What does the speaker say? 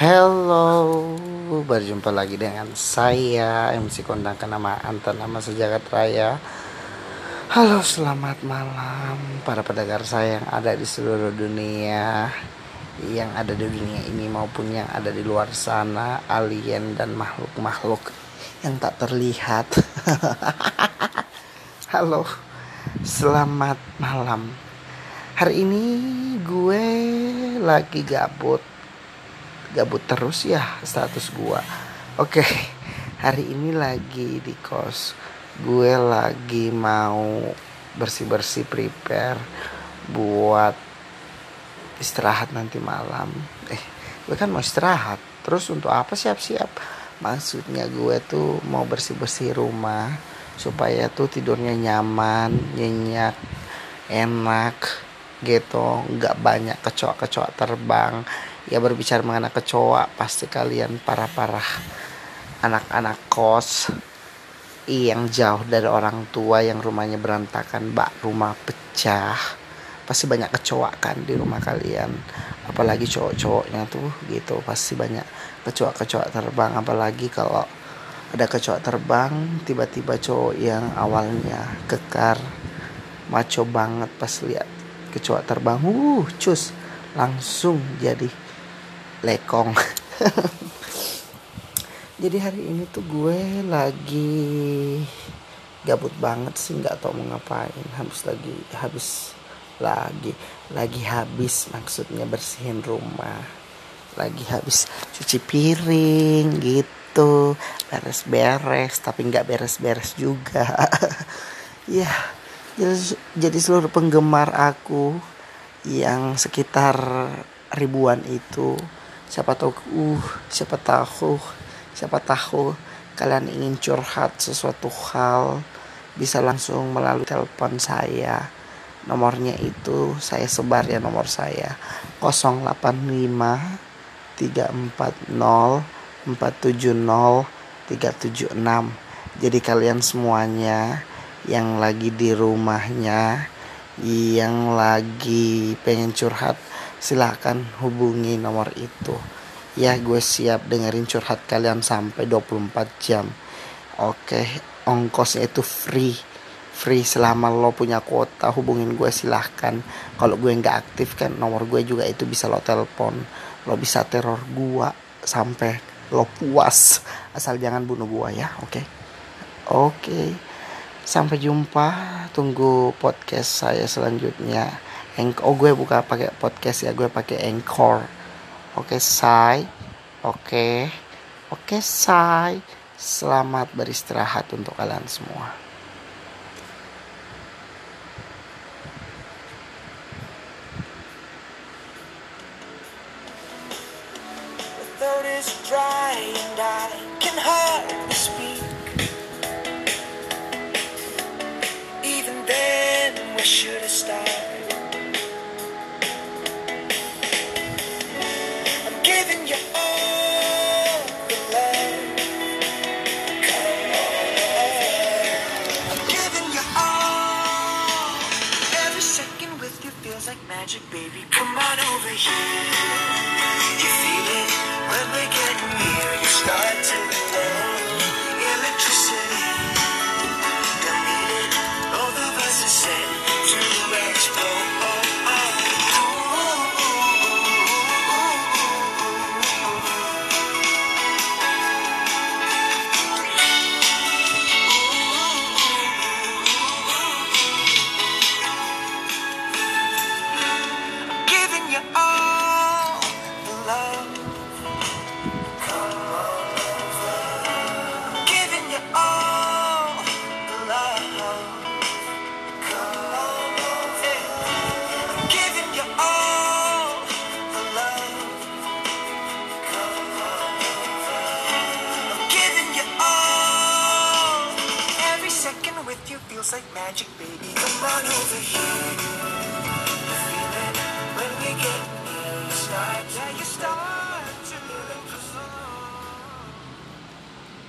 Hello, berjumpa lagi dengan saya MC Kondang nama Anton nama sejagat raya. Halo, selamat malam para pendengar saya yang ada di seluruh dunia, yang ada di dunia ini maupun yang ada di luar sana, alien dan makhluk-makhluk yang tak terlihat. Halo, selamat malam. Hari ini gue lagi gabut Gabut terus ya status gue Oke Hari ini lagi di kos. Gue lagi mau Bersih-bersih prepare Buat Istirahat nanti malam. Eh gue kan mau istirahat. Terus untuk apa siap-siap? Maksudnya gue tuh mau bersih-bersih rumah Supaya tuh tidurnya nyaman Nyenyak Enak gitu. Nggak banyak kecoa-kecoa terbang ya berbicara mengenai kecoa pasti kalian para-para anak-anak kos yang jauh dari orang tua yang rumahnya berantakan bak rumah pecah. Pasti banyak kecoa kan di rumah kalian. Apalagi cowok-cowoknya tuh gitu. Pasti banyak kecoa-kecoa terbang. Apalagi kalau ada kecoa terbang tiba-tiba cowok yang awalnya kekar maco banget pas lihat kecoa terbang. Uh cus langsung jadi lekong. Jadi hari ini tuh gue lagi gabut banget sih nggak tau mau ngapain. Habis lagi habis lagi lagi habis maksudnya bersihin rumah. Lagi habis cuci piring gitu. Beres-beres tapi nggak beres-beres juga. Ya jadi, seluruh penggemar aku yang sekitar ribuan itu siapa tahu uh siapa tahu siapa tahu kalian ingin curhat sesuatu hal bisa langsung melalui telepon saya. Nomornya itu saya sebar ya nomor saya. 085 340 470 376 jadi kalian semuanya yang lagi di rumahnya yang lagi pengen curhat silahkan hubungi nomor itu ya gue siap dengerin curhat kalian sampai 24 jam oke ongkosnya itu free free selama lo punya kuota hubungin gue silahkan kalau gue nggak aktif kan nomor gue juga itu bisa lo telepon lo bisa teror gue sampai lo puas asal jangan bunuh gue ya oke okay? oke okay. Sampai jumpa, tunggu podcast saya selanjutnya. Oh gue buka pakai podcast ya, gue pakai Anchor. Oke, say. Oke. Oke, say. Selamat beristirahat untuk kalian semua. should baby. Come on over here. Like magic, baby. Come on over here.